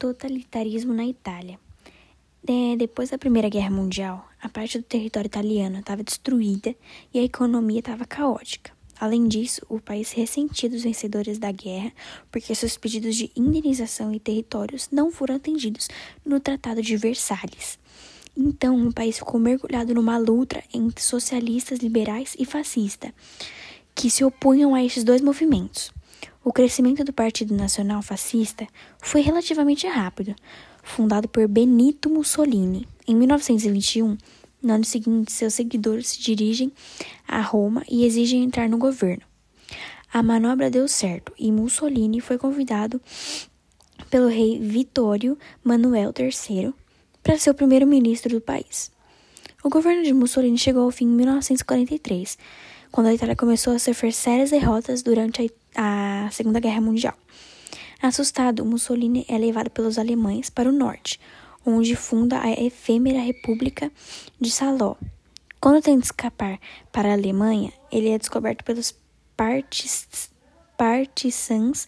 totalitarismo na Itália. De, depois da Primeira Guerra Mundial, a parte do território italiano estava destruída e a economia estava caótica. Além disso, o país ressentia dos vencedores da guerra porque seus pedidos de indenização e territórios não foram atendidos no Tratado de Versalhes. Então, o país ficou mergulhado numa luta entre socialistas, liberais e fascistas, que se opunham a esses dois movimentos. O crescimento do Partido Nacional Fascista foi relativamente rápido, fundado por Benito Mussolini. Em 1921, no ano seguinte, seus seguidores se dirigem a Roma e exigem entrar no governo. A manobra deu certo e Mussolini foi convidado pelo rei Vittorio Manuel III para ser o primeiro-ministro do país. O governo de Mussolini chegou ao fim em 1943, quando a Itália começou a sofrer sérias derrotas durante a, a Segunda Guerra Mundial. Assustado, Mussolini é levado pelos alemães para o norte, onde funda a efêmera República de Saló. Quando tenta escapar para a Alemanha, ele é descoberto pelos partis, partisans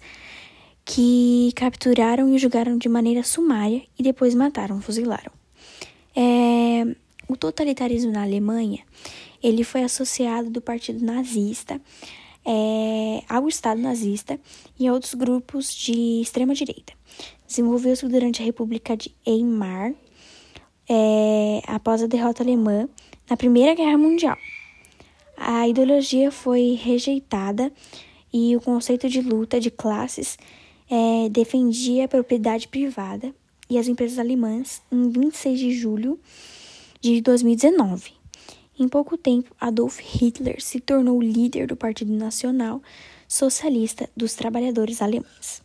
que capturaram e julgaram de maneira sumária e depois mataram, fuzilaram. É, o totalitarismo na Alemanha ele foi associado do partido nazista é, ao Estado nazista e a outros grupos de extrema direita. Desenvolveu-se durante a República de Weimar, é, após a derrota alemã na Primeira Guerra Mundial. A ideologia foi rejeitada e o conceito de luta de classes é, defendia a propriedade privada e as empresas alemãs em 26 de julho de 2019. Em pouco tempo, Adolf Hitler se tornou líder do Partido Nacional Socialista dos Trabalhadores Alemães.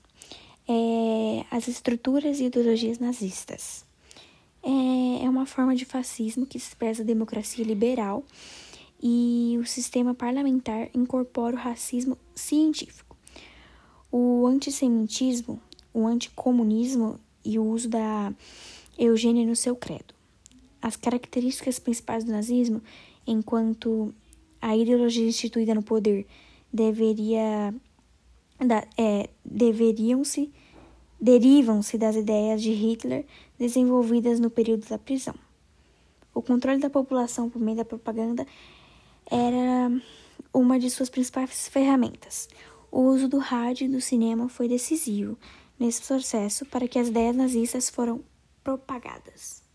É, as estruturas e ideologias nazistas. É, é uma forma de fascismo que expressa a democracia liberal e o sistema parlamentar incorpora o racismo científico. O antissemitismo, o anticomunismo e o uso da eugênia no seu credo. As características principais do nazismo, enquanto a ideologia instituída no poder deveria da, é, deveriam-se derivam-se das ideias de Hitler desenvolvidas no período da prisão. O controle da população por meio da propaganda era uma de suas principais ferramentas. O uso do rádio e do cinema foi decisivo nesse processo para que as ideias nazistas foram propagadas.